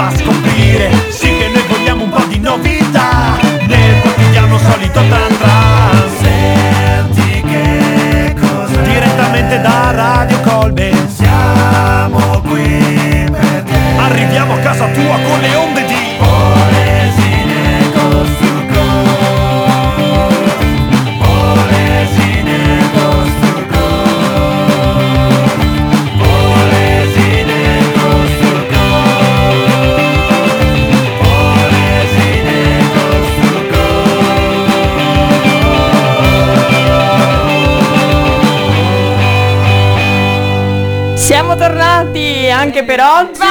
fa scoprire anche per oggi.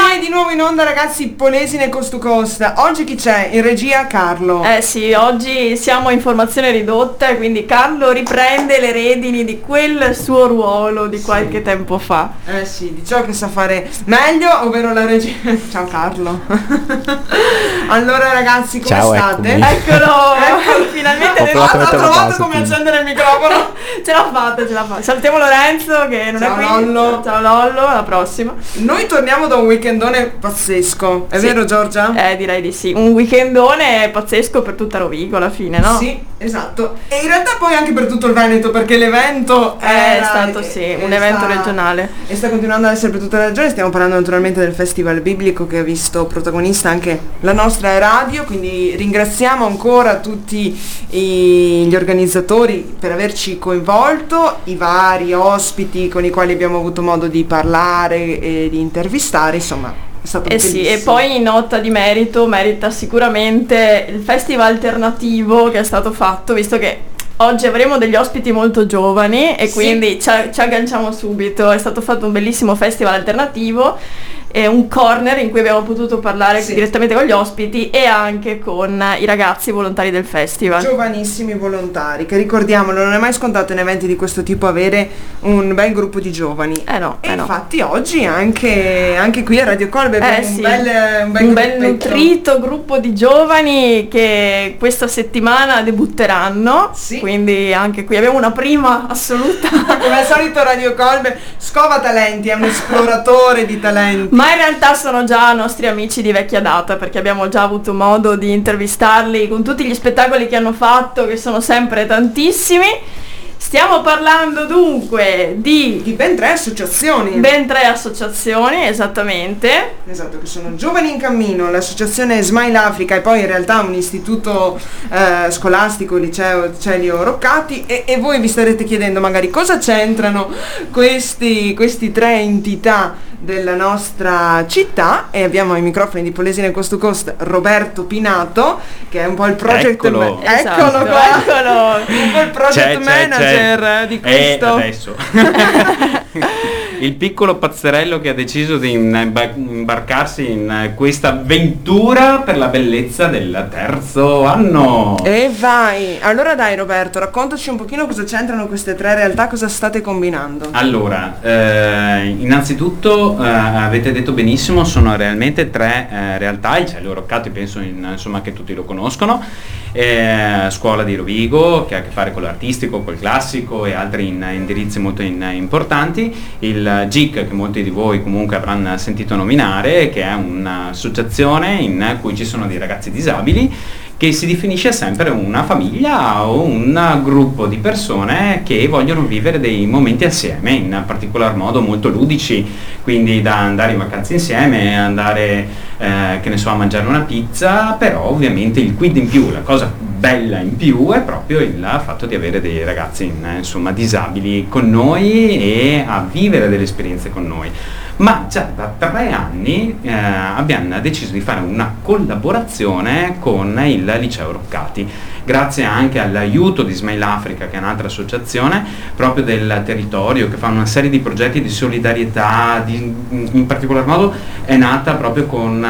In onda ragazzi, Polesine Coast to Coast. Oggi chi c'è? In regia Carlo. Eh sì, oggi siamo in formazione ridotta, quindi Carlo riprende le redini di quel suo ruolo di qualche tempo fa. Eh sì, di ciò che sa fare meglio, ovvero la regia. Ciao Carlo. allora ragazzi, come Ciao, state? eccomi. Eccolo, finalmente Ho ne- provato a Ho mettere la trovato come quindi. accendere il microfono. ce l'ha fatta, ce l'ha fatta. Salutiamo Lorenzo che non Ciao, è qui. Lollo. Ciao Lollo, alla prossima. Noi torniamo da un weekendone pazzesco, è Sì. vero Giorgia? Eh direi di sì. Un weekendone pazzesco per tutta Rovigo alla fine, no? Sì, esatto. E in realtà poi anche per tutto il Veneto, perché l'evento È era- stato sì, e un evento sta- regionale. E sta continuando ad essere per tutta la regione, stiamo parlando naturalmente del Festival Biblico che ha visto protagonista anche la nostra radio, quindi ringraziamo ancora tutti i- gli organizzatori per averci coinvolto, i vari ospiti con i quali abbiamo avuto modo di parlare e di intervistare, insomma è stato Eh sì, e poi in nota di merito merita sicuramente il festival alternativo che è stato fatto, visto che oggi avremo degli ospiti molto giovani e Sì. quindi ci, ci agganciamo subito. È stato fatto un bellissimo festival alternativo e un corner in cui abbiamo potuto parlare Sì. direttamente con gli ospiti e anche con i ragazzi volontari del festival. Giovanissimi volontari, che ricordiamolo, non è mai scontato in eventi di questo tipo avere un bel gruppo di giovani. Eh no, E eh no. infatti oggi anche, anche qui a Radio Colbe abbiamo Eh sì, un bel, un bel, un bel nutrito gruppo di giovani che questa settimana debutteranno, Sì. quindi anche qui abbiamo una prima assoluta. Come al solito Radio Colbe scova talenti, è un esploratore di talenti. Ma in realtà sono già nostri amici di vecchia data perché abbiamo già avuto modo di intervistarli con tutti gli spettacoli che hanno fatto, che sono sempre tantissimi. Stiamo parlando dunque di Di ben tre associazioni. ben tre associazioni, esattamente. Esatto, che sono Giovani in Cammino, l'associazione Smile Africa e poi in realtà un istituto eh, scolastico, liceo Celio Roccati e, e voi vi starete chiedendo magari cosa c'entrano questi, questi tre entità della nostra città e abbiamo ai microfoni di Polesine Coast to Coast Roberto Pinato che è un po' il project Eccolo. ma- Esatto, eccolo qua eccolo. un po' il project manager di E questo adesso. il piccolo pazzerello che ha deciso di imba- imbarcarsi in eh, questa avventura per la bellezza del terzo anno. e vai allora dai Roberto raccontaci un pochino cosa c'entrano queste tre realtà cosa state combinando Allora, eh, innanzitutto eh, avete detto benissimo, sono realmente tre eh, realtà, il Cielo Roccati penso in- insomma, che tutti lo conoscono, eh, Scuola di Rovigo che ha a che fare con l'artistico, col classico e altri in- indirizzi molto in- importanti, il GIC che molti di voi comunque avranno sentito nominare, che è un'associazione in cui ci sono dei ragazzi disabili che si definisce sempre una famiglia o un gruppo di persone che vogliono vivere dei momenti assieme, in particolar modo molto ludici, quindi da andare in vacanza insieme, andare eh, che ne so, a mangiare una pizza, però ovviamente il quid in più, la cosa bella in più è proprio il fatto di avere dei ragazzi in- insomma disabili con noi e a vivere delle esperienze con noi ma già da tre anni eh, abbiamo deciso di fare una collaborazione con il Liceo Roccati, grazie anche all'aiuto di Smile Africa, che è un'altra associazione proprio del territorio, che fa una serie di progetti di solidarietà, di- in particolar modo è nata proprio con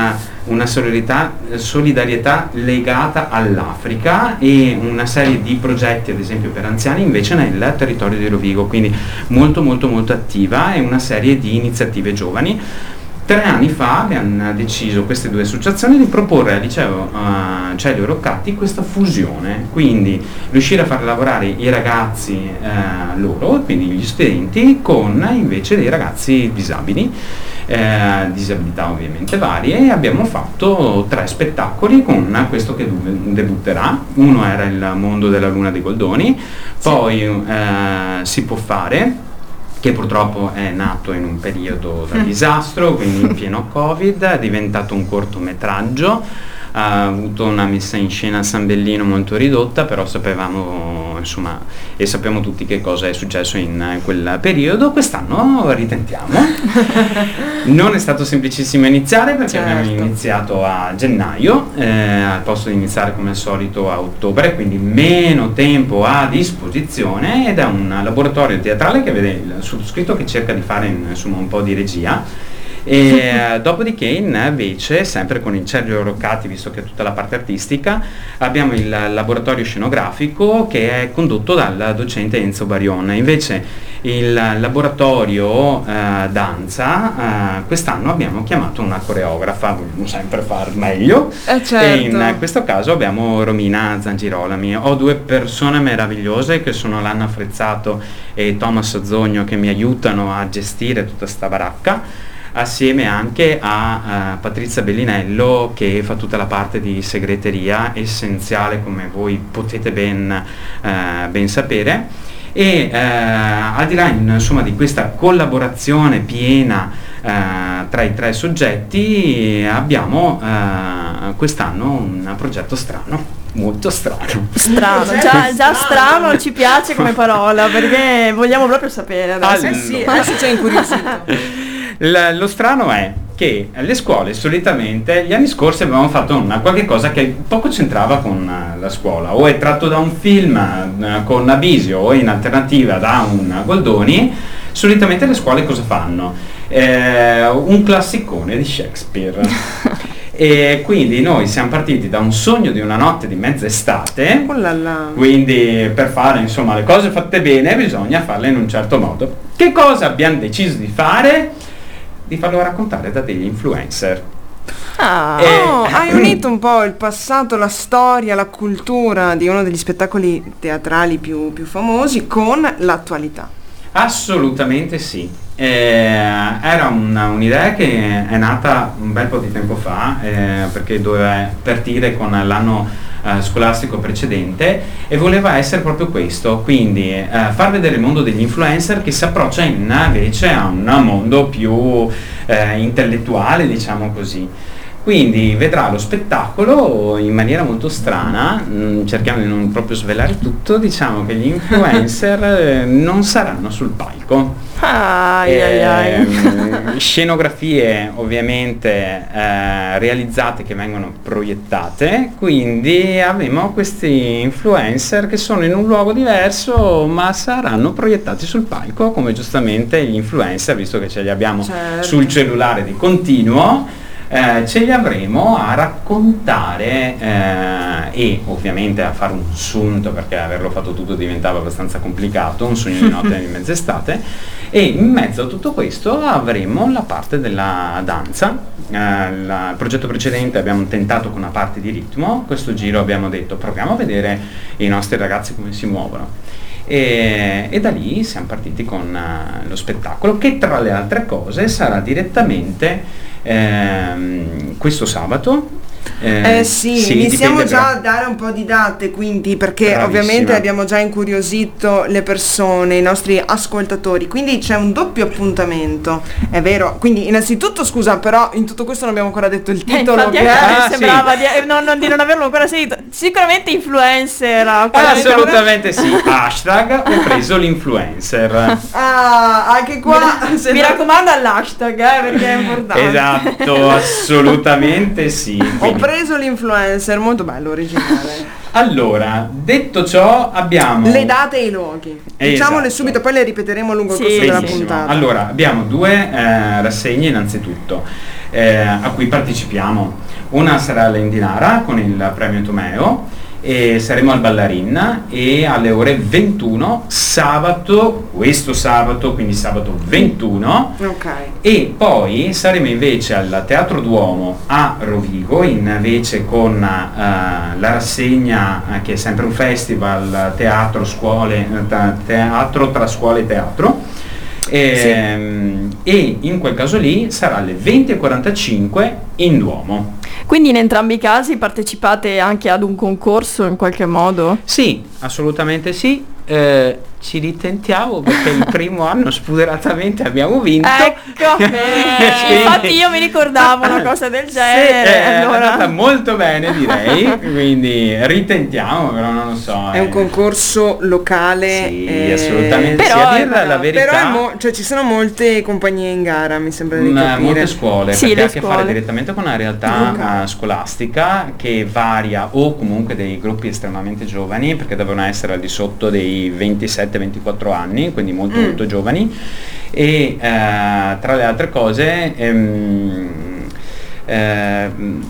una solidarietà, legata all'Africa e una serie di progetti, ad esempio per anziani, invece nel territorio di Rovigo, quindi molto molto molto attiva e una serie di iniziative giovani. Tre anni fa abbiamo deciso queste due associazioni di proporre al liceo eh, Celio Roccati questa fusione, quindi riuscire a far lavorare i ragazzi eh, loro, quindi gli studenti, con invece dei ragazzi disabili eh, disabilità ovviamente varie e abbiamo fatto tre spettacoli con questo che debutterà. Uno era il mondo della luna dei Goldoni, poi eh, si può fare che purtroppo è nato in un periodo da disastro, quindi in pieno Covid, è diventato un cortometraggio ha avuto una messa in scena a San Bellino molto ridotta, però sapevamo insomma e sappiamo tutti che cosa è successo in quel periodo. Quest'anno ritentiamo. non è stato semplicissimo iniziare perché certo. abbiamo iniziato a gennaio, eh, al posto di iniziare come al solito a ottobre, quindi meno tempo a disposizione ed è un laboratorio teatrale che vede il sottoscritto che cerca di fare insomma un po' di regia e eh, dopodiché invece, sempre con il Sergio Roccati, visto che è tutta la parte artistica, abbiamo il laboratorio scenografico che è condotto dal docente Enzo Barion. Invece il laboratorio eh, danza, eh, quest'anno abbiamo chiamato una coreografa, vogliamo sempre far meglio. Eh certo. E in questo caso abbiamo Romina Zangirolami. Ho due persone meravigliose che sono Lanna Frezzato e Thomas Zogno che mi aiutano a gestire tutta sta baracca assieme anche a uh, Patrizia Bellinello che fa tutta la parte di segreteria essenziale come voi potete ben, uh, ben sapere e uh, al di là insomma, di questa collaborazione piena tra i tre soggetti abbiamo quest'anno un progetto strano molto strano. Strano, già, già strano ci piace come parola perché vogliamo proprio sapere adesso. Allora. Eh sì, adesso c'è incuriosito. L- lo strano è che le scuole solitamente gli anni scorsi avevamo fatto una qualche cosa che poco c'entrava con uh, la scuola, o è tratto da un film uh, con Abisio o in alternativa da un Goldoni, solitamente le scuole cosa fanno? Eh, un classicone di Shakespeare. e quindi noi siamo partiti da un sogno di una notte di mezz'estate, oh quindi per fare insomma le cose fatte bene bisogna farle in un certo modo. Che cosa abbiamo deciso di fare? Di farlo raccontare da degli influencer. Ah, e... oh, hai unito un po' il passato, la storia, la cultura di uno degli spettacoli teatrali più, più famosi con l'attualità. Assolutamente sì. Eh, era una, un'idea che è nata un bel po' di tempo fa eh, perché doveva partire con l'anno eh, scolastico precedente e voleva essere proprio questo, quindi eh, far vedere il mondo degli influencer che si approccia invece a un mondo più eh, intellettuale, diciamo così. Quindi vedrà lo spettacolo in maniera molto strana, mh, mm, cerchiamo di non proprio svelare tutto, diciamo che gli influencer eh, non saranno sul palco. Ai, ai, ai. Ehm, scenografie ovviamente eh, realizzate che vengono proiettate, quindi avremo questi influencer che sono in un luogo diverso ma saranno proiettati sul palco come giustamente gli influencer, visto che ce li abbiamo certo. sul cellulare di continuo eh, ce li avremo a raccontare eh, e ovviamente a fare un sunto perché averlo fatto tutto diventava abbastanza complicato, un sogno di notte di mezz'estate e in mezzo a tutto questo avremo la parte della danza. Eh, il progetto precedente abbiamo tentato con una parte di ritmo, questo giro abbiamo detto proviamo a vedere i nostri ragazzi come si muovono. E, e, da lì siamo partiti con uh, lo spettacolo che tra le altre cose sarà direttamente ehm, questo sabato eh, eh sì, sì, iniziamo già a dare un po' di date, quindi perché Bravissima. ovviamente abbiamo già incuriosito le persone, i nostri ascoltatori, quindi c'è un doppio appuntamento, è vero. Quindi innanzitutto scusa, però in tutto questo non abbiamo ancora detto il eh, titolo. Eh, che ah, sembrava sì. di, eh, non, non, di, non, averlo ancora sentito. Sicuramente influencer. Assolutamente sì. Hashtag ho preso l'influencer. Ah, anche qua. Mi, mi raccomando all'hashtag, eh, perché è importante. Esatto, assolutamente sì. Quindi, preso l'influencer, molto bello, originale. allora, detto ciò, abbiamo... Le date e i luoghi. Diciamole esatto. subito, poi le ripeteremo lungo il sì, corso della puntata. Allora, abbiamo due eh, rassegne innanzitutto, eh, a cui partecipiamo. Una sarà l'Endinara con il premio Tomeo e saremo al Ballarin e alle ore 21 sabato, questo sabato, quindi sabato 21 okay. e poi saremo invece al Teatro Duomo a Rovigo invece con uh, la rassegna uh, che è sempre un festival teatro, scuole, uh, teatro tra scuole e teatro Ehm, E in quel caso lì sarà alle 20.45 in Duomo. Quindi in entrambi i casi partecipate anche ad un concorso in qualche modo? Sì, assolutamente sì. Eh, ci ritentiamo perché il primo anno spudoratamente abbiamo vinto. Ecco, eh, infatti io mi ricordavo una cosa del Sì, genere. è allora. andata molto bene direi, quindi ritentiamo, però non lo so. È eh. un concorso locale. Sì, eh, assolutamente. Però sì, la verità. Però mo- cioè, ci sono molte compagnie in gara, mi sembra di Mm, capire. molte scuole Sì, perché ha a che fare direttamente con una realtà eh, scolastica che varia o comunque dei gruppi estremamente giovani perché devono essere al di sotto dei 27-24 anni quindi molto Mm. molto giovani e eh, tra le altre cose ehm, ehm,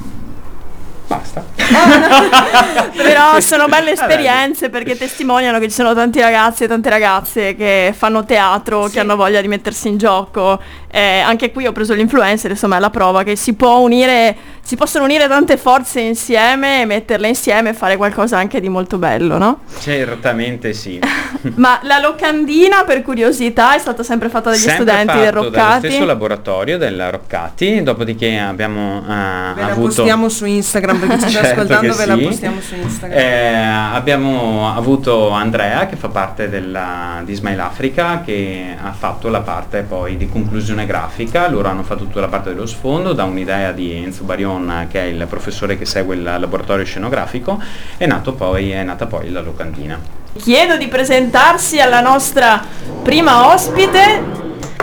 basta Però sono belle esperienze perché testimoniano che ci sono tanti ragazzi e tante ragazze che fanno teatro, che hanno voglia di mettersi in gioco. Eh, anche qui ho preso l'influencer, insomma è la prova che si può unire, si possono unire tante forze insieme e metterle insieme e fare qualcosa anche di molto bello, no? certamente sì Ma la locandina per curiosità è stata sempre fatta dagli Sempre studenti del fatto dallo Roccati. stesso laboratorio del Roccati dopodiché abbiamo eh, Ve la avuto postiamo su Instagram perché ci sta Certo ascoltando, che ve la sì. postiamo su Instagram. Eh, abbiamo avuto Andrea che fa parte della, di Smile Africa che ha fatto la parte poi di conclusione grafica, loro hanno fatto tutta la parte dello sfondo da un'idea di Enzo Barion che è il professore che segue il laboratorio scenografico è, nato poi, è nata poi la locandina. Chiedo di presentarsi alla nostra prima ospite.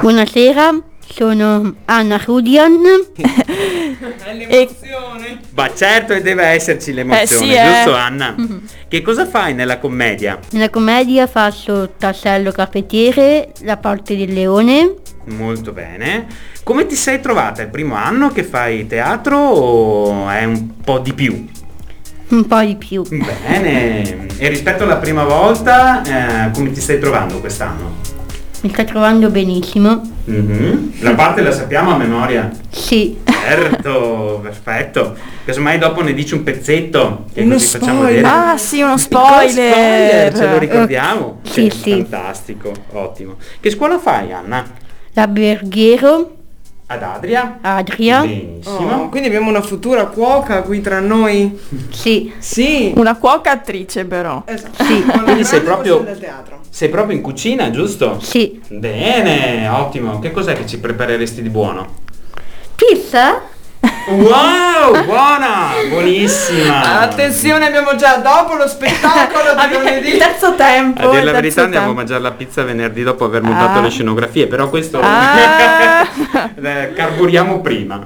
Buonasera, sono Anna Rudian. E Ma certo che deve esserci l'emozione, Eh sì, eh. giusto Anna? Che cosa fai nella commedia? Nella commedia faccio tassello carpentiere, la parte del leone. Molto bene. Come ti sei trovata? È il primo anno che fai teatro o è un po' di più? Un po' di più. Bene. E rispetto alla prima volta, eh, come ti stai trovando quest'anno? Mi sto trovando benissimo. Mhm. La parte la sappiamo a memoria? Sì, Certo, perfetto. Casomai dopo ne dici un pezzetto che Uno così facciamo spoiler. vedere. Ah sì, uno Piccolo spoiler. ce lo ricordiamo? Sì, Cioè, sì. Fantastico, ottimo. Che scuola fai Anna? l'alberghiero, Ad Adria? Adria. Benissimo. Oh, quindi abbiamo una futura cuoca qui tra noi. Sì, Sì. Una cuoca attrice però. Esatto. Sì. Quindi sei proprio-. Sei proprio in cucina, giusto? sì. Bene, ottimo. Che cos'è che ci prepareresti di buono? Pizza? Wow, buona, buonissima. Attenzione, abbiamo già dopo lo spettacolo di Il lunedì. terzo tempo. A dire il la verità andiamo a tempo. mangiare la pizza venerdì dopo aver montato Ah. le scenografie, però questo Ah. Eh, carburiamo prima.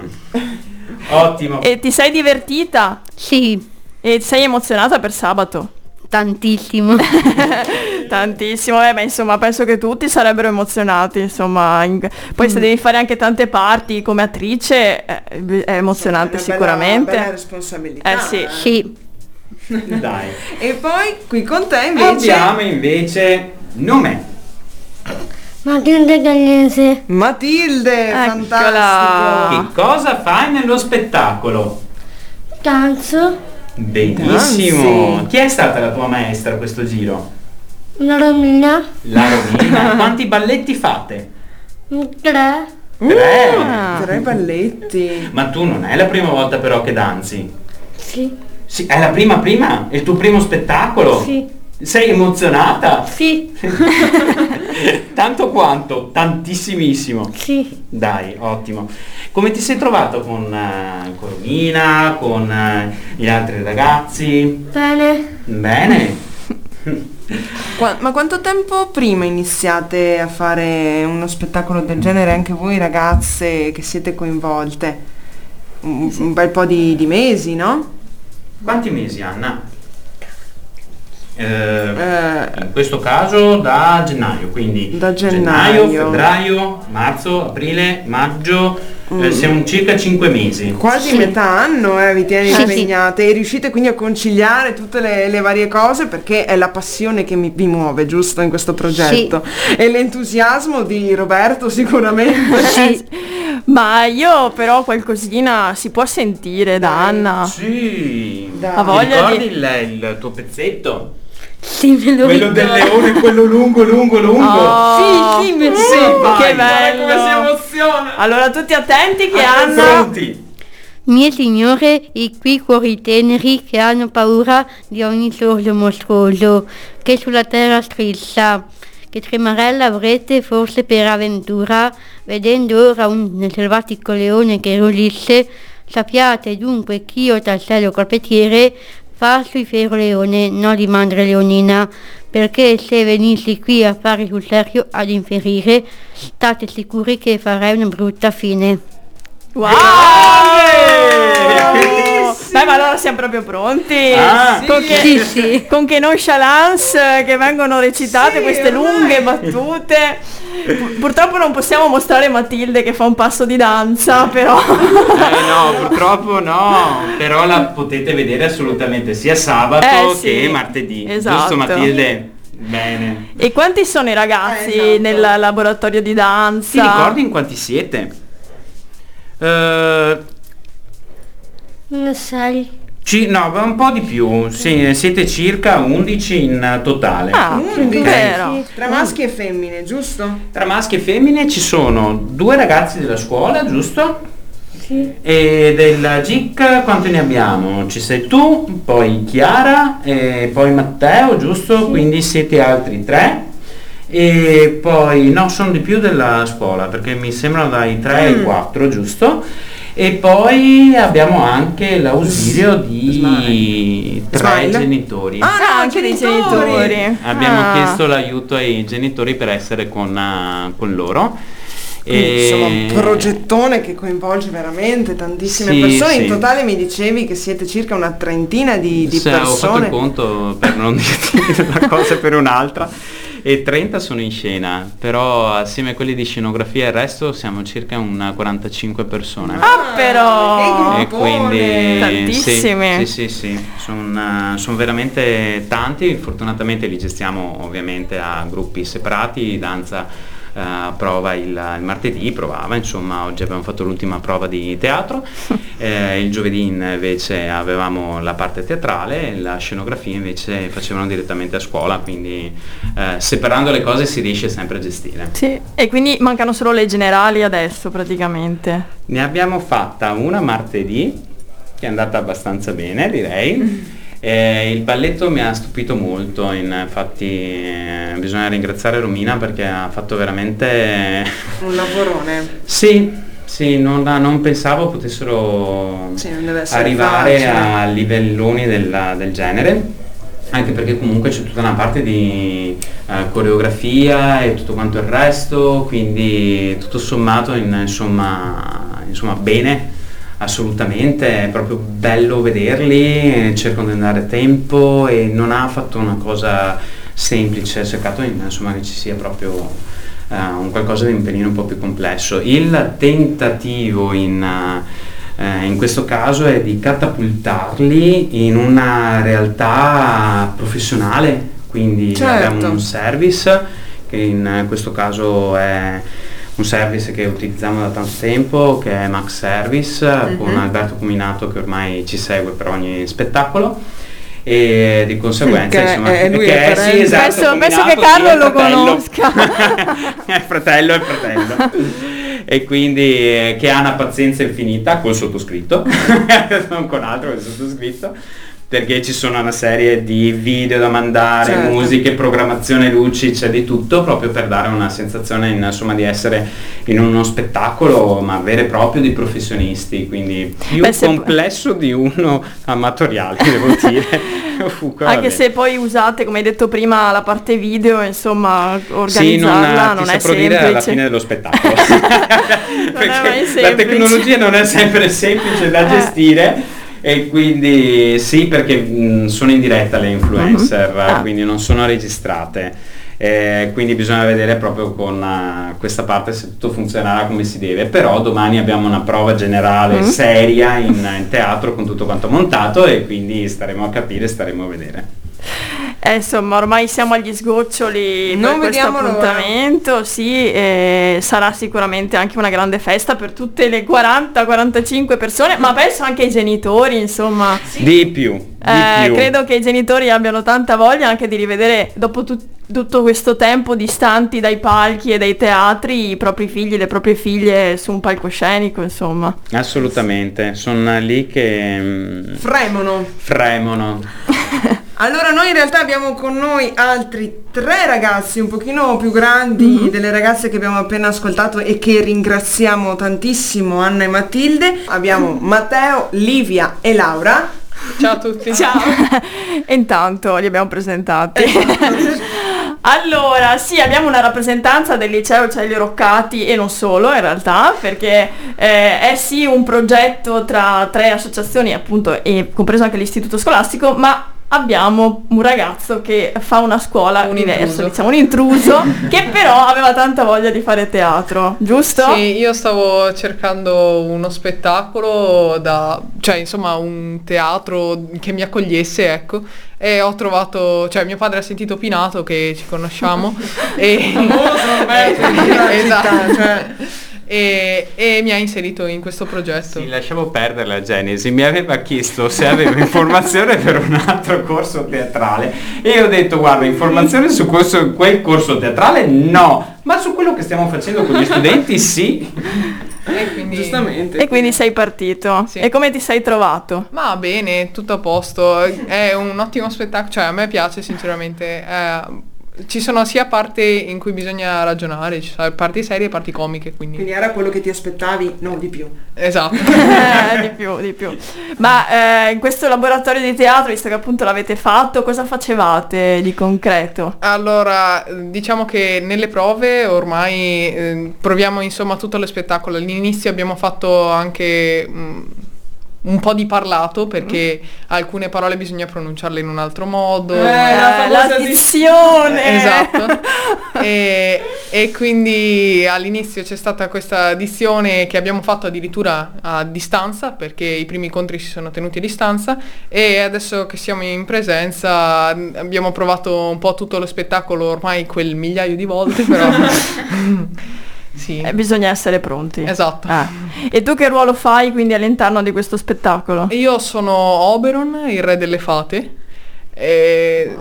Ottimo. E ti sei divertita? Sì, E sei emozionata per sabato? tantissimo. Tantissimo, eh, beh, insomma penso che tutti sarebbero emozionati, insomma, in- poi Mm. se devi fare anche tante parti come attrice eh, è emozionante Una bella- sicuramente. bella responsabilità. Eh sì. Sì, Dai. E poi qui con te invece Abbiamo invece nome. Matilde Gallese. Matilde, Eccola. fantastico. Che cosa fai nello spettacolo? Danzo. Benissimo. Danzi. Chi è stata la tua maestra questo giro? La Romina. La Romina. Quanti balletti fate? Tre. Tre. Ah. Tre balletti. Ma tu non è la prima volta però che danzi? Sì. Sì, è la prima prima? È il tuo primo spettacolo? Sì. Sei emozionata? Sì. Tanto quanto? Tantissimissimo. Sì. Dai, ottimo. Come ti sei trovato con, eh, con Romina, con eh, gli altri ragazzi? Bene. Bene. Ma quanto tempo prima iniziate a fare uno spettacolo del genere anche voi ragazze che siete coinvolte? Un, un bel po' di, di mesi, no? Quanti mesi, Anna? Eh, Eh, in questo caso da gennaio, quindi Da gennaio. febbraio, marzo, aprile, maggio, eh, Mm. siamo circa 5 mesi. quasi Sì. metà anno eh, vi tiene Sì, impegnate e riuscite quindi a conciliare tutte le, le varie cose perché è la passione che mi, vi muove, giusto, in questo progetto. E l'entusiasmo di Roberto sicuramente. Sì. Ma io però qualcosina si può sentire da. Anna. Sì. Ha voglia ricordi di- il, il tuo pezzetto? Sì, me lo Quello del leone, quello lungo, lungo, lungo. Oh, Sì, sì, me lo sì, ricordo. che Guarda come si bello. emoziona. Allora tutti attenti che Anna Pronti? Mie signore, i qui cuori teneri che hanno paura di ogni sorso mostruoso che sulla terra strissa. Che tremarella avrete forse per avventura, vedendo ora un selvatico leone che ruggisse, sappiate dunque ch'io tassello carpentiere fa sui ferro leone, non di mandre leonina, perché se venissi qui a fare sul serio ad inferire, state sicuri che farei una brutta fine. Wow! Bravissimo! Beh, ma allora siamo proprio pronti. Ah, con, che, Sì, sì. con che nonchalance che vengono recitate Sì, queste ormai. lunghe battute. Pur- Purtroppo non possiamo mostrare Matilde che fa un passo di danza, però. Eh no, purtroppo no, però la potete vedere assolutamente sia sabato Eh, sì. che martedì. Esatto. Giusto Matilde? Bene. e quanti sono i ragazzi Eh, esatto. nel laboratorio di danza? Ti ricordi in quanti siete? Eh, Lo sai. ci- no, un po' di più. Sì, siete circa 11 in totale. Ah, Undici. vero. Tra maschi e femmine, giusto? Tra maschi e femmine ci sono due ragazzi della scuola, giusto? Sì. E del GIC quanti ne abbiamo? Ci sei tu, poi Chiara e poi Matteo, giusto? Quindi siete altri tre. E poi no, sono di più della scuola perché mi sembrano dai 3 ai 4, giusto? E poi abbiamo anche l'ausilio di tre Smile. genitori. Ah, anche dei genitori. Abbiamo Ah. chiesto l'aiuto ai genitori per essere con, eh, con loro. Quindi, Insomma, un progettone che coinvolge veramente tantissime Sì, persone. In sì. totale mi dicevi che siete circa una trentina di, di Se ho fatto persone. il conto per non dirti una cosa per un'altra e 30 sono in scena, però assieme a quelli di scenografia e il resto siamo circa una 45 persone. Ah, però. E quindi Tantissimi. Sì, sì, sì, sì. sono veramente tanti, fortunatamente li gestiamo ovviamente a gruppi separati, danza eh, prova il, il martedì, provava, insomma oggi abbiamo fatto l'ultima prova di teatro, eh, il giovedì invece avevamo la parte teatrale, la scenografia invece facevano direttamente a scuola, quindi eh, separando le cose si riesce sempre a gestire. Sì, e quindi mancano solo le generali adesso praticamente. Ne abbiamo fatta una martedì, che è andata abbastanza bene direi. Eh, il balletto mi ha stupito molto, infatti eh, bisogna ringraziare Romina perché ha fatto veramente... Un lavorone. sì, sì, non, non pensavo potessero Sì, non arrivare facile. a livelloni del, del genere anche perché comunque c'è tutta una parte di eh, coreografia e tutto quanto il resto quindi tutto sommato in- insomma, insomma bene assolutamente è proprio bello vederli cercano di andare a tempo e non ha fatto una cosa semplice ha cercato in- insomma che ci sia proprio eh, un qualcosa di un pelino un po' più complesso il tentativo in eh, in questo caso è di catapultarli in una realtà professionale, quindi Certo. abbiamo un service che in questo caso è un service che utilizziamo da tanto tempo che è Max Service con Alberto Cominato che ormai ci segue per ogni spettacolo e di conseguenza Che insomma è- lui che è sì, esatto, Penso- penso che Carlo lo fratello. conosca. è fratello, è fratello. e quindi eh, che ha una pazienza infinita col sottoscritto, non con altro che il sottoscritto, perché ci sono una serie di video da mandare, Certo. musiche, programmazione luci, c'è di tutto proprio per dare una sensazione insomma di essere in uno spettacolo ma vero e proprio di professionisti, quindi più Beh, complesso di uno amatoriale devo dire. Va Anche se poi usate, come hai detto prima, la parte video, insomma, Sì, organizzarla non, non, ti è saprò dire alla semplice. fine dello spettacolo. la semplice. tecnologia non è sempre semplice da Eh. gestire e quindi sì perché mh, sono in diretta le influencer, Mhm. Ah. quindi non sono registrate. Eh, quindi bisogna vedere proprio con eh, questa parte se tutto funzionerà come si deve però domani abbiamo una prova generale Mhm. seria in, in teatro con tutto quanto montato e quindi staremo a capire staremo a vedere Eh, insomma, ormai siamo agli sgoccioli Non per questo vediamo l'ora. appuntamento, sì, e sarà sicuramente anche una grande festa per tutte le 40-45 persone, ma penso anche ai genitori, insomma. Di più, di Eh, più. credo che i genitori abbiano tanta voglia anche di rivedere dopo tut- tutto questo tempo distanti dai palchi e dai teatri i propri figli, le proprie figlie su un palcoscenico, insomma. Assolutamente, sono lì che mm, Fremono. fremono. Allora noi in realtà abbiamo con noi altri tre ragazzi un pochino più grandi Mhm. delle ragazze che abbiamo appena ascoltato e che ringraziamo tantissimo, Anna e Matilde. Abbiamo Matteo, Livia e Laura. Ciao a tutti. Ciao! e intanto li abbiamo presentati. Esatto. allora, sì, abbiamo una rappresentanza del liceo Celio Roccati e non solo in realtà, perché eh, è sì un progetto tra tre associazioni, appunto, e compreso anche l'istituto scolastico, ma abbiamo un ragazzo che fa una scuola Un diversa, intruso. diciamo un intruso, che però aveva tanta voglia di fare teatro, giusto? Sì, io stavo cercando uno spettacolo da, cioè insomma un teatro che mi accogliesse, ecco, e ho trovato, cioè mio padre ha sentito Pinato che ci conosciamo e, esatto, cioè. E, e mi ha inserito in questo progetto. Sì, lasciamo perdere la Genesi, mi aveva chiesto se avevo informazione per un altro corso teatrale e io ho detto guarda informazione su questo, quel corso teatrale no, ma su quello che stiamo facendo con gli studenti sì. E quindi- Giustamente. E quindi sei partito. Sì. E come ti sei trovato? Ma bene, tutto a posto, è un ottimo spettacolo, cioè a me piace sinceramente. eh, ci sono sia parti in cui bisogna ragionare, ci sono parti serie e parti comiche, quindi... Quindi era quello che ti aspettavi? No, di più. Esatto. Eh, di più, di più. Ma eh, in questo laboratorio di teatro, visto che appunto l'avete fatto, cosa facevate di concreto? Allora, diciamo che nelle prove ormai eh, proviamo insomma tutto lo spettacolo. All'inizio abbiamo fatto anche mm, un po' di parlato perché alcune parole bisogna pronunciarle in un altro modo. Eh, la Eh, la dizione! Esatto. e, e quindi all'inizio c'è stata questa dizione che abbiamo fatto addirittura a distanza perché i primi incontri si sono tenuti a distanza e adesso che siamo in presenza abbiamo provato un po' tutto lo spettacolo ormai quel migliaio di volte però sì. Eh, bisogna essere pronti. Esatto. Eh. E tu che ruolo fai quindi all'interno di questo spettacolo? Io sono Oberon, il re delle fate. E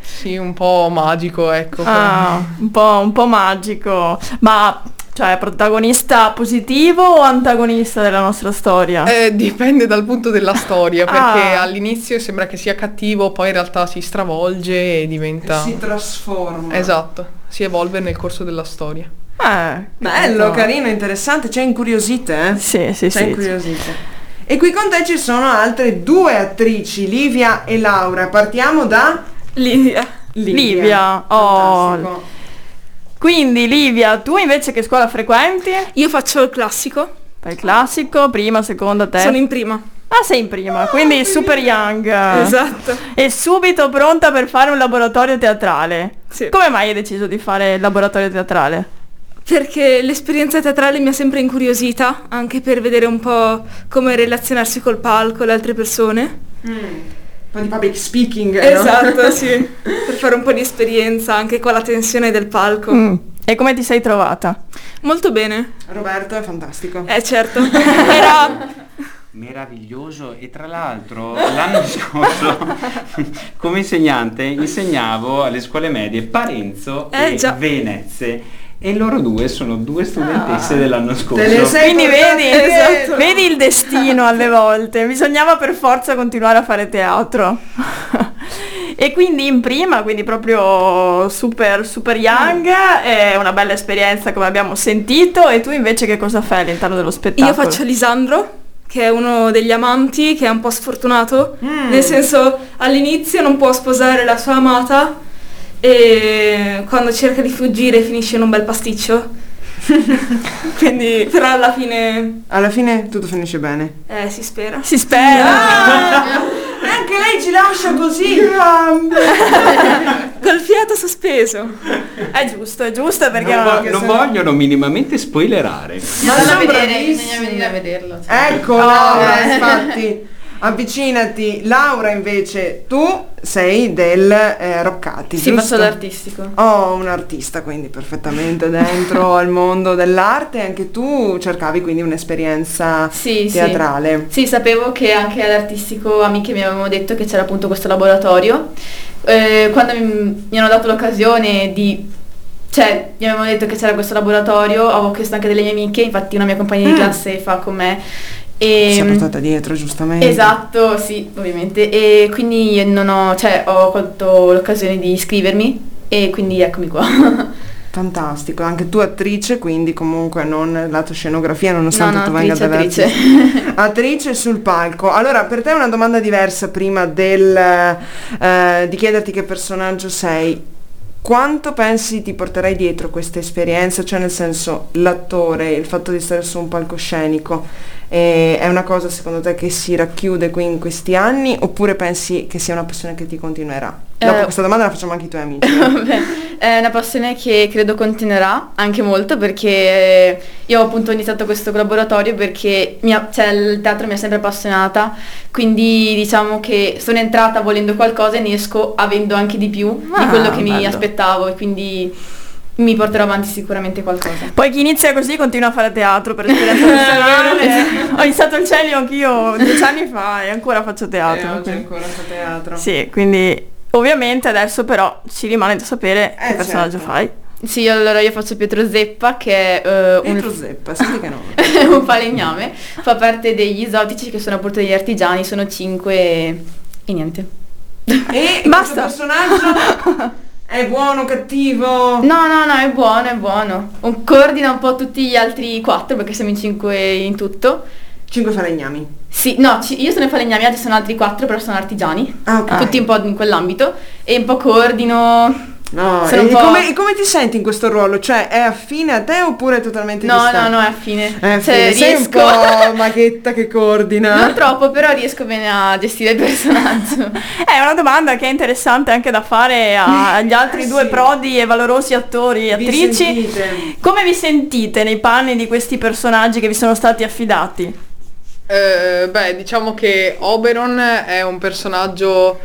sì, un po' magico, ecco. Ah, un po', un po' magico. Ma, cioè, protagonista positivo o antagonista della nostra storia? Eh, dipende dal punto della storia, perché Ah. all'inizio sembra che sia cattivo, poi in realtà si stravolge e diventa... Si trasforma. Esatto, si evolve nel corso della storia. Eh, Bello, carino, interessante, c'è incuriosite, eh? Sì, sì, C'è sì. incuriosite. E qui con te ci sono altre due attrici, Livia e Laura. Partiamo da Livia. Livia. Oh. Fantastico. Quindi Livia, tu invece che scuola frequenti? Io faccio il classico, Fai il classico, prima, seconda, terza. sono in prima. Ah, sei in prima, quindi super young. Esatto. E subito pronta per fare un laboratorio teatrale. Sì. Come mai hai deciso di fare il laboratorio teatrale? Perché l'esperienza teatrale mi ha sempre incuriosita, anche per vedere un po' come relazionarsi col palco, le altre persone. Un po' di public speaking. eh, no? Esatto, sì. Per fare un po' di esperienza anche con la tensione del palco. Mm. E come ti sei trovata? Molto bene. Roberto è fantastico. Eh certo. Era Meraviglioso e tra l'altro l'anno scorso come insegnante insegnavo alle scuole medie Parenzo Eh, e già. Venezze e loro due sono due studentesse dell'anno scorso. Te le sei Quindi vedi, dietro. vedi il destino alle volte, bisognava per forza continuare a fare teatro. e quindi in prima, quindi proprio super, super young, è una bella esperienza come abbiamo sentito e tu invece che cosa fai all'interno dello spettacolo? Io faccio Lisandro, che è uno degli amanti, che è un po' sfortunato, nel senso all'inizio non può sposare la sua amata e quando cerca di fuggire finisce in un bel pasticcio. Quindi, però alla fine, Alla fine tutto finisce bene. eh, si spera. Si spera. Anche lei ci lascia così. Col fiato sospeso. È giusto, è giusto perché non, vo- non vogliono minimamente spoilerare. Ma vedere, bravissime. bisogna venire a vederlo. Ecco, Oh. Infatti. Avvicinati. Laura invece, tu sei del eh, Roccati, Sì, giusto? faccio l'artistico. Oh, un artista, quindi perfettamente dentro al mondo dell'arte. Anche tu cercavi quindi un'esperienza Sì, sì. teatrale. Sì, sapevo che anche all'artistico amiche mi avevano detto che c'era appunto questo laboratorio. Eh, quando mi, mi hanno dato l'occasione di... Cioè, mi avevano detto che c'era questo laboratorio, avevo chiesto anche delle mie amiche, infatti una mia compagna di Mm. classe fa con me. Si E, è portata dietro, giustamente. Esatto, sì, ovviamente. E quindi non ho, cioè, ho colto l'occasione di iscrivermi e quindi eccomi qua. Fantastico, anche tu attrice, quindi comunque non lato scenografia, nonostante No, no, tu venga dall'artista. attrice. Attrice sul palco. Allora, per te una domanda diversa prima del, eh, di chiederti che personaggio sei. Quanto pensi ti porterai dietro questa esperienza? Cioè nel senso, l'attore, il fatto di stare su un palcoscenico, eh, è una cosa secondo te che si racchiude qui in questi anni oppure pensi che sia una passione che ti continuerà? Dopo Eh, questa domanda la facciamo anche ai tuoi amici. Vabbè, è una passione che credo continuerà anche molto perché io ho appunto iniziato questo laboratorio perché mi ha- cioè, il teatro mi ha sempre appassionata, quindi diciamo che sono entrata volendo qualcosa e ne esco avendo anche di più Ah, di quello che mi bello. aspettavo e quindi mi porterò avanti sicuramente qualcosa. Poi chi inizia così continua a fare teatro per esperienza personale. Ho iniziato il Celio anch'io dieci anni fa e ancora faccio teatro. Eh, oggi quindi- ancora fa teatro. Sì, quindi ovviamente adesso però ci rimane da sapere Eh, che personaggio certo. fai. Sì, allora io faccio Pietro Zeppa che è un, Pietro Zeppa, senti che nome. un falegname, fa parte degli esotici che sono appunto degli artigiani, sono cinque e, e niente. E Basta. questo personaggio è buono, cattivo? No, no, no, è buono, è buono. Un- coordina un po' tutti gli altri quattro perché siamo in cinque in tutto. Cinque falegnami. Sì, no, ci- io sono i falegnami, altri sono altri quattro, però sono artigiani. Ah, ok. Tutti un po' in quell'ambito. E un po' coordino. No, e, un come, e come ti senti in questo ruolo? Cioè, è affine a te oppure è totalmente No, no, distante? no, è affine. È affine. Cioè, Sei un riesco. po' maghetta che coordina. Non troppo, però riesco bene a gestire il personaggio. È una domanda che è interessante anche da fare agli altri Eh, due sì. prodi e valorosi attori e Vi attrici. sentite? Come vi sentite nei panni di questi personaggi che vi sono stati affidati? Eh, beh, diciamo che Oberon è un personaggio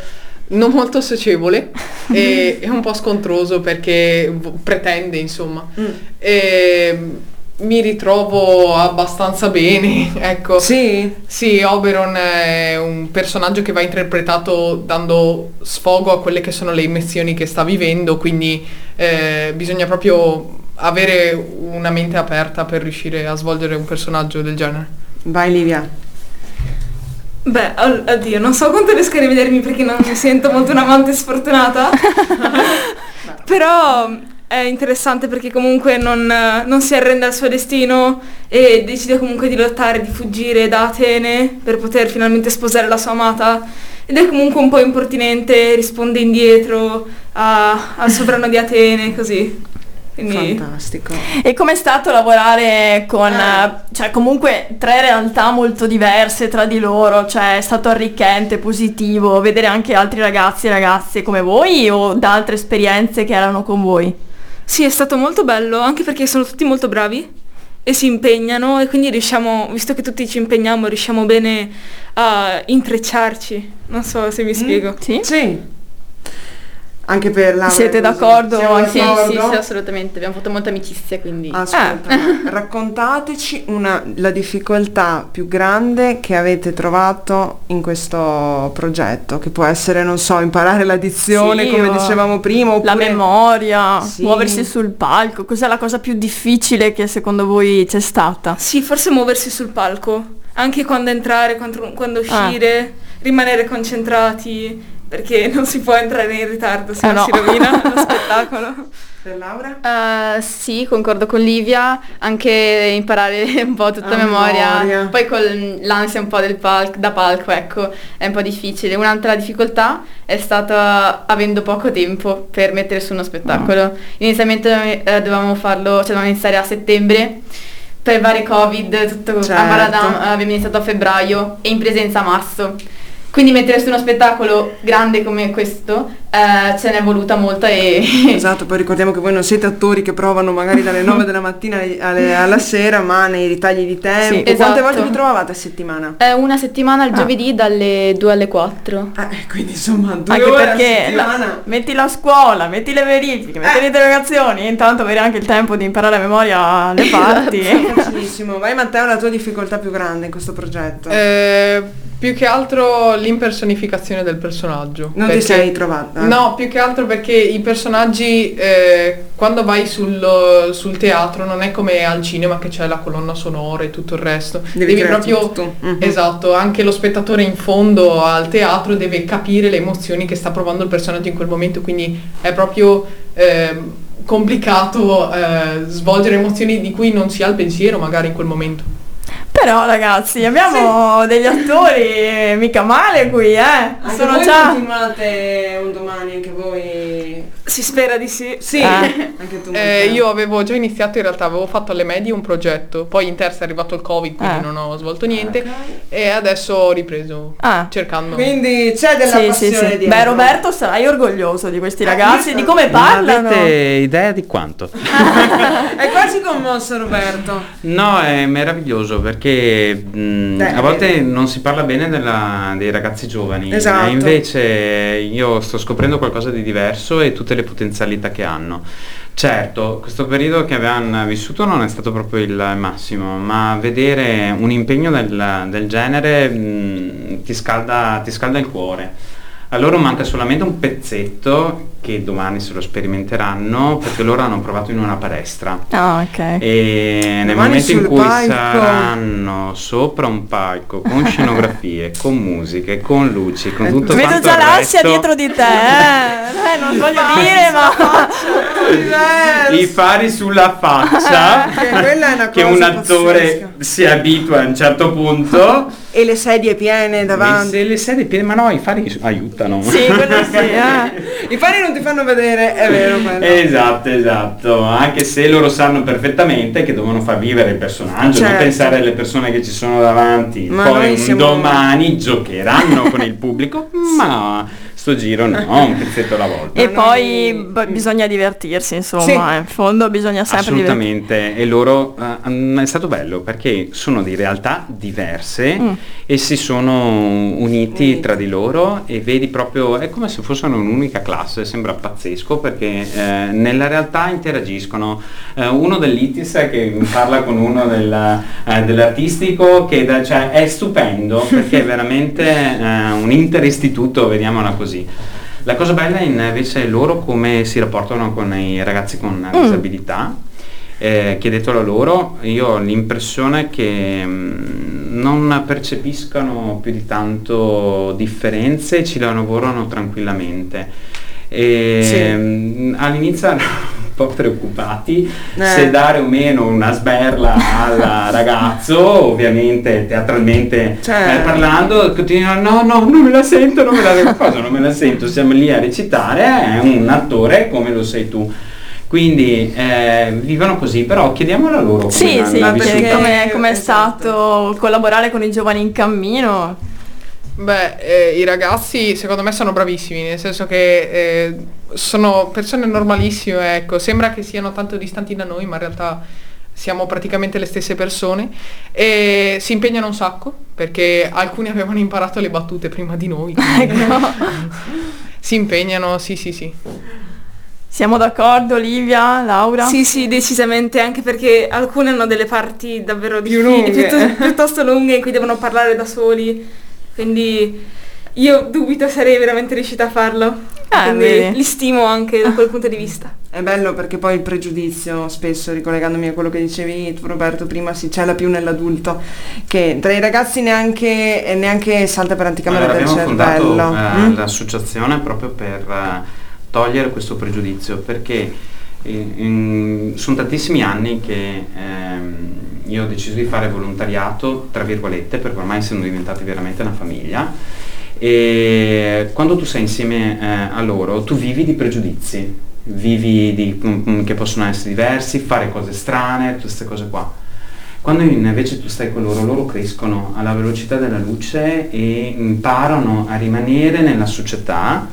non molto socievole e è un po' scontroso perché pretende, insomma. Mm. E mi ritrovo abbastanza bene, ecco. Sì? Sì, Oberon è un personaggio che va interpretato dando sfogo a quelle che sono le emozioni che sta vivendo, quindi eh, bisogna proprio avere una mente aperta per riuscire a svolgere un personaggio del genere. Vai Livia. Beh, oddio, non so quanto riesco a rivedermi perché non mi sento molto un'amante sfortunata. Però è interessante perché comunque non, non si arrende al suo destino e decide comunque di lottare, di fuggire da Atene per poter finalmente sposare la sua amata. Ed è comunque un po' impertinente, risponde indietro a- al sovrano di Atene, così. Quindi... Fantastico. E com'è stato lavorare con, Eh. eh, cioè comunque tre realtà molto diverse tra di loro, cioè è stato arricchente, positivo, vedere anche altri ragazzi e ragazze come voi o da altre esperienze che erano con voi? Sì, è stato molto bello, anche perché sono tutti molto bravi e si impegnano e quindi riusciamo, visto che tutti ci impegniamo, riusciamo bene a intrecciarci. Non so se mi spiego. Sì? Sì. Anche per la Siete d'accordo? Siamo Sì, sì, d'accordo? sì, assolutamente, abbiamo fatto molta amicizia, quindi... Ascolta, raccontateci una, la difficoltà più grande che avete trovato in questo progetto, che può essere, non so, imparare l'addizione, Sì, come o dicevamo prima, La oppure... memoria, Sì. muoversi sul palco, cos'è la cosa più difficile che secondo voi c'è stata? Sì, forse muoversi sul palco, anche quando entrare, quando, quando Ah. uscire, rimanere concentrati, perché non si può entrare in ritardo, se Eh no, no. si rovina lo spettacolo. Per Laura? Eh, sì, concordo con Livia, anche imparare un po' tutta A memoria, memoria. poi con l'ansia un po' del palco, da palco, ecco, è un po' difficile. Un'altra difficoltà è stata avendo poco tempo per mettere su uno spettacolo. Inizialmente eh, dovevamo farlo, cioè dovevamo iniziare a settembre, per vari covid, tutto Certo. a Maradam, abbiamo iniziato a febbraio e in presenza a marzo. Quindi mettere su uno spettacolo grande come questo eh, ce n'è voluta molta e... Esatto, poi ricordiamo che voi non siete attori che provano magari dalle 9 della mattina alle- alla sera, ma nei ritagli di tempo. Sì, Quante esatto. volte vi trovavate a settimana? È una settimana il Ah. giovedì dalle 2 alle 4. Eh, quindi insomma due Anche ore perché a la- settimana. metti la scuola, metti le verifiche, metti Eh. le interrogazioni, intanto avere anche il tempo di imparare a memoria le parti. Facilissimo. Vai Matteo, la tua difficoltà più grande in questo progetto? Eh, più che altro l'impersonificazione del personaggio. non ti perché- sei trovata? No, più che altro perché i personaggi eh, quando vai sul, sul teatro non è come al cinema che c'è la colonna sonora e tutto il resto. Devi Devi, proprio tutto. Mhm. esatto, anche lo spettatore in fondo al teatro deve capire le emozioni che sta provando il personaggio in quel momento, quindi è proprio ehm, complicato eh, svolgere emozioni di cui non si ha il pensiero magari in quel momento. Però ragazzi, abbiamo degli attori mica male qui, eh. Anche Sono già... continuate un domani, anche voi. Si spera di sì. Sì, Eh. anche tu. Eh, io avevo già iniziato in realtà, avevo fatto alle medie un progetto, poi in terza è arrivato il covid quindi Eh. non ho svolto niente e adesso ho ripreso Ah. cercando. Quindi c'è della Sì, sì, passione sì. dietro. Beh, Roberto sarai orgoglioso di questi Eh, ragazzi, di come parlano. avete idea di quanto? È quasi commosso Roberto. No, è meraviglioso perché mh, Beh, a volte eh. non si parla bene della- dei ragazzi giovani Esatto. e invece io sto scoprendo qualcosa di diverso e tutte le potenzialità che hanno. Certo, questo periodo che abbiamo vissuto non è stato proprio il massimo, ma vedere un impegno del, del genere mh, ti, scalda, ti scalda il cuore. A loro manca solamente un pezzetto che domani se lo sperimenteranno perché loro hanno provato in una palestra. Ah, ok. E nel Domani momento in cui palco. saranno sopra un palco con scenografie, con musiche, con luci, con tutto Vedo quanto già il l'ansia resto, dietro di te, eh. Eh, non voglio dire, ma... i fari sulla faccia Che quella è una che un attore pazzesca. si abitua a un certo punto E le sedie piene davanti. se le sedie piene ma no i fari aiutano Sì, quello sì, eh. I fari non ti fanno vedere, è vero quello. Esatto, esatto, anche se loro sanno perfettamente che devono far vivere il personaggio, non Certo. pensare alle persone che ci sono davanti, Ma poi un siamo- domani giocheranno con il pubblico, ma sto giro no, un pezzetto alla volta. E Ma poi noi- b- bisogna divertirsi, insomma, Sì. eh. in fondo bisogna sempre divertirsi. Assolutamente, e loro mm, è stato bello perché sono di realtà diverse Mm. e si sono uniti tra di loro e vedi proprio, è come se fossero un'unica classe, sembra pazzesco perché eh, nella realtà interagiscono. Eh, uno dell'ITIS che parla con uno del, eh, dell'artistico che da- cioè, è stupendo perché è veramente un interistituto, vediamola così. La cosa bella è invece loro come si rapportano con i ragazzi con disabilità. Eh, chiedetelo a loro, io ho l'impressione che mm, non percepiscano più di tanto differenze e ci lavorano tranquillamente. E, Sì. mm, All'inizio erano un po' preoccupati Eh. se dare o meno una sberla al ragazzo, ovviamente teatralmente Certo. eh, parlando, continuano no, no, non me la sento, non me la sento, cosa non me la sento, siamo lì a recitare, è un attore come lo sei tu. Quindi eh, vivono così, però chiediamolo a loro. come Sì, sì, come, come è esatto. stato collaborare con i giovani in cammino. Beh, eh, i ragazzi secondo me sono bravissimi, nel senso che eh, sono persone normalissime, ecco, sembra che siano tanto distanti da noi, ma in realtà siamo praticamente le stesse persone e si impegnano un sacco perché alcuni avevano imparato le battute prima di noi. quindi si impegnano, sì, sì, sì. Siamo d'accordo, Olivia, Laura? Sì, sì, decisamente, anche perché alcune hanno delle parti davvero Più difficili, lunghe. piuttosto, piuttosto lunghe in cui devono parlare da soli. Quindi io dubito sarei veramente riuscita a farlo. Ah, quindi vedi. li stimo anche da quel punto di vista. È bello perché poi il pregiudizio, spesso ricollegandomi a quello che dicevi tu Roberto prima, si cela più nell'adulto, che tra i ragazzi neanche, neanche salta per anticamera Allora, del abbiamo fondato cervello. eh, Mm? l'associazione proprio per eh, togliere questo pregiudizio, perché in- sono tantissimi anni che ehm, io ho deciso di fare volontariato, tra virgolette, perché ormai siamo diventati veramente una famiglia. E quando tu sei insieme eh, a loro, tu vivi di pregiudizi, vivi di, mm, che possono essere diversi, fare cose strane, tutte queste cose qua. Quando invece tu stai con loro, loro crescono alla velocità della luce e imparano a rimanere nella società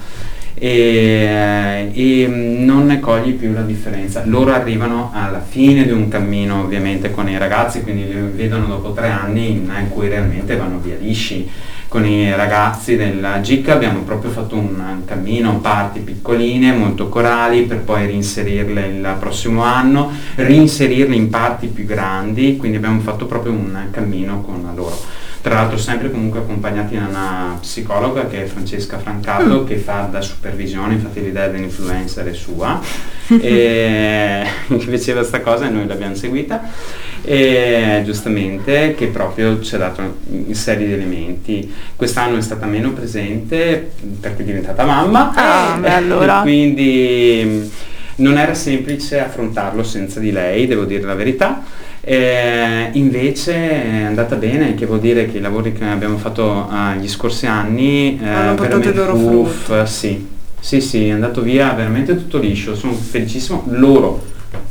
e, e non ne cogli più la differenza. Loro arrivano alla fine di un cammino ovviamente con i ragazzi, quindi li vedono dopo tre anni in, in cui realmente vanno via lisci. Con i ragazzi della GIC abbiamo proprio fatto un cammino, parti piccoline, molto corali, per poi reinserirle il prossimo anno, reinserirle in parti più grandi, quindi abbiamo fatto proprio un cammino con loro tra l'altro sempre comunque accompagnati da una psicologa che è Francesca Francato che fa da supervisione, infatti l'idea dell'influencer è sua e che faceva questa cosa e noi l'abbiamo seguita e giustamente che proprio ci ha dato in serie di elementi. Quest'anno è stata meno presente perché è diventata mamma Ah, beh, allora. quindi non era semplice affrontarlo senza di lei, devo dire la verità. Eh, invece è andata bene, che vuol dire che i lavori che abbiamo fatto eh, gli scorsi anni eh, Hanno portato i loro uff, sì, sì, sì, è andato via veramente tutto liscio, sono felicissimo. Loro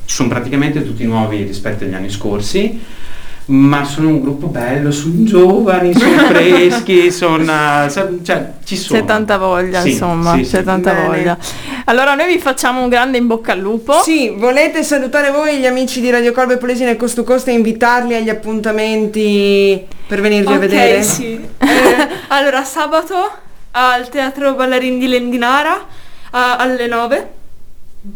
sono praticamente tutti nuovi rispetto agli anni scorsi, ma sono un gruppo bello, sono giovani, sono freschi, sono, cioè, ci sono. C'è tanta voglia, Sì, insomma, sì, c'è sì. tanta Bene. voglia. Allora noi vi facciamo un grande in bocca al lupo. Sì, volete salutare voi gli amici di Radio Colbe Polesine e Costo Costa e invitarli agli appuntamenti per venirvi a Ok, vedere? sì. Eh, allora, sabato al Teatro Ballarin di Lendinara a- alle 9.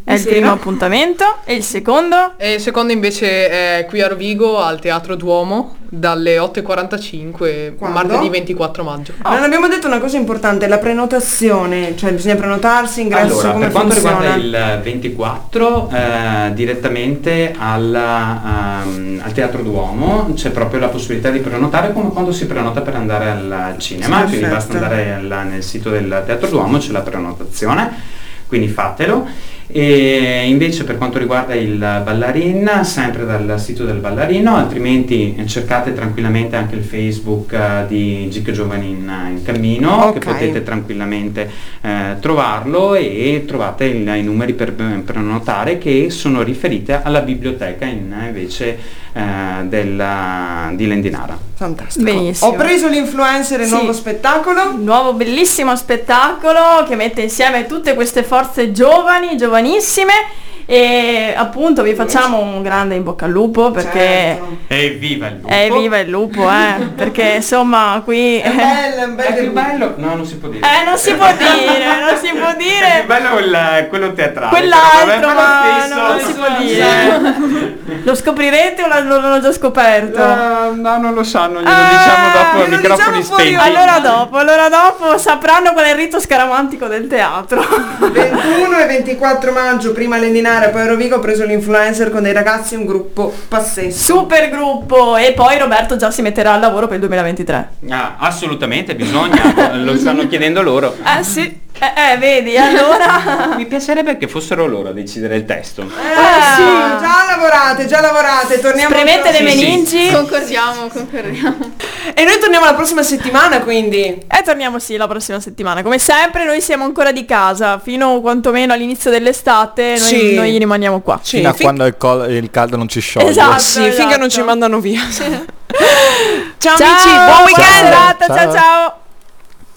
È il primo appuntamento. E il secondo? E il secondo invece è qui a Rovigo al Teatro Duomo dalle 8.45 Quando? martedì 24 maggio. Non abbiamo detto una cosa importante, la prenotazione, cioè bisogna prenotarsi, ingresso, Allora, come per quanto funziona? riguarda il 24, eh, direttamente alla, ehm, al Teatro Duomo c'è proprio la possibilità di prenotare come quando si prenota per andare al, cinema, Sì, quindi perfetto. basta andare al- nel sito del Teatro Duomo, c'è la prenotazione, quindi fatelo. E invece per quanto riguarda il Ballarin, sempre dal sito del Ballarino, altrimenti cercate tranquillamente anche il Facebook eh, di Gic Giovani in, in cammino, Ok. che potete tranquillamente eh, trovarlo e trovate il- i numeri per per prenotare che sono riferite alla biblioteca in, invece eh, della- di Lendinara. Fantastico. Benissimo. Ho preso l'influencer e il Sì. nuovo spettacolo. Nuovo bellissimo spettacolo che mette insieme tutte queste forze giovani, giovanissime e appunto vi facciamo un grande in bocca al lupo perché Certo. Evviva il lupo! è viva il lupo, eh, perché insomma qui È bello, è un È più bello? No, non si può dire. Eh, non si può dire, non si può È più dire bello il- quello teatrale. quell'altro, ma stesso, non si può dire. Lo scoprirete o l'hanno già scoperto? Eh, no, non lo sanno, glielo Ah, diciamo dopo a glielo microfoni diciamo fuori spenti. Allora dopo, allora dopo sapranno qual è il rito scaramantico del teatro. 21 e 24 maggio, prima Lendinara, poi a Rovigo ho preso l'influencer con dei ragazzi, un gruppo pazzesco. Super gruppo e poi Roberto già si metterà al lavoro per il 2023. Ah, assolutamente, bisogna, lo stanno chiedendo loro. Eh sì. Eh, eh, vedi, allora... Mi piacerebbe che fossero loro a decidere il testo. Eh sì, già lavorate, già lavorate, torniamo Spremete le meningi Concordiamo, concordiamo. E noi torniamo la prossima settimana quindi. e torniamo sì la prossima settimana. Come sempre noi siamo ancora di casa, fino quantomeno all'inizio dell'estate noi, Sì. noi rimaniamo qua. Sì, Fino a fin- quando il, col- il caldo non ci scioglie. Esatto. sì, finché non ci esatto. mandano via. ciao, Ciao, amici, buon weekend! serata, Ciao. ciao ciao.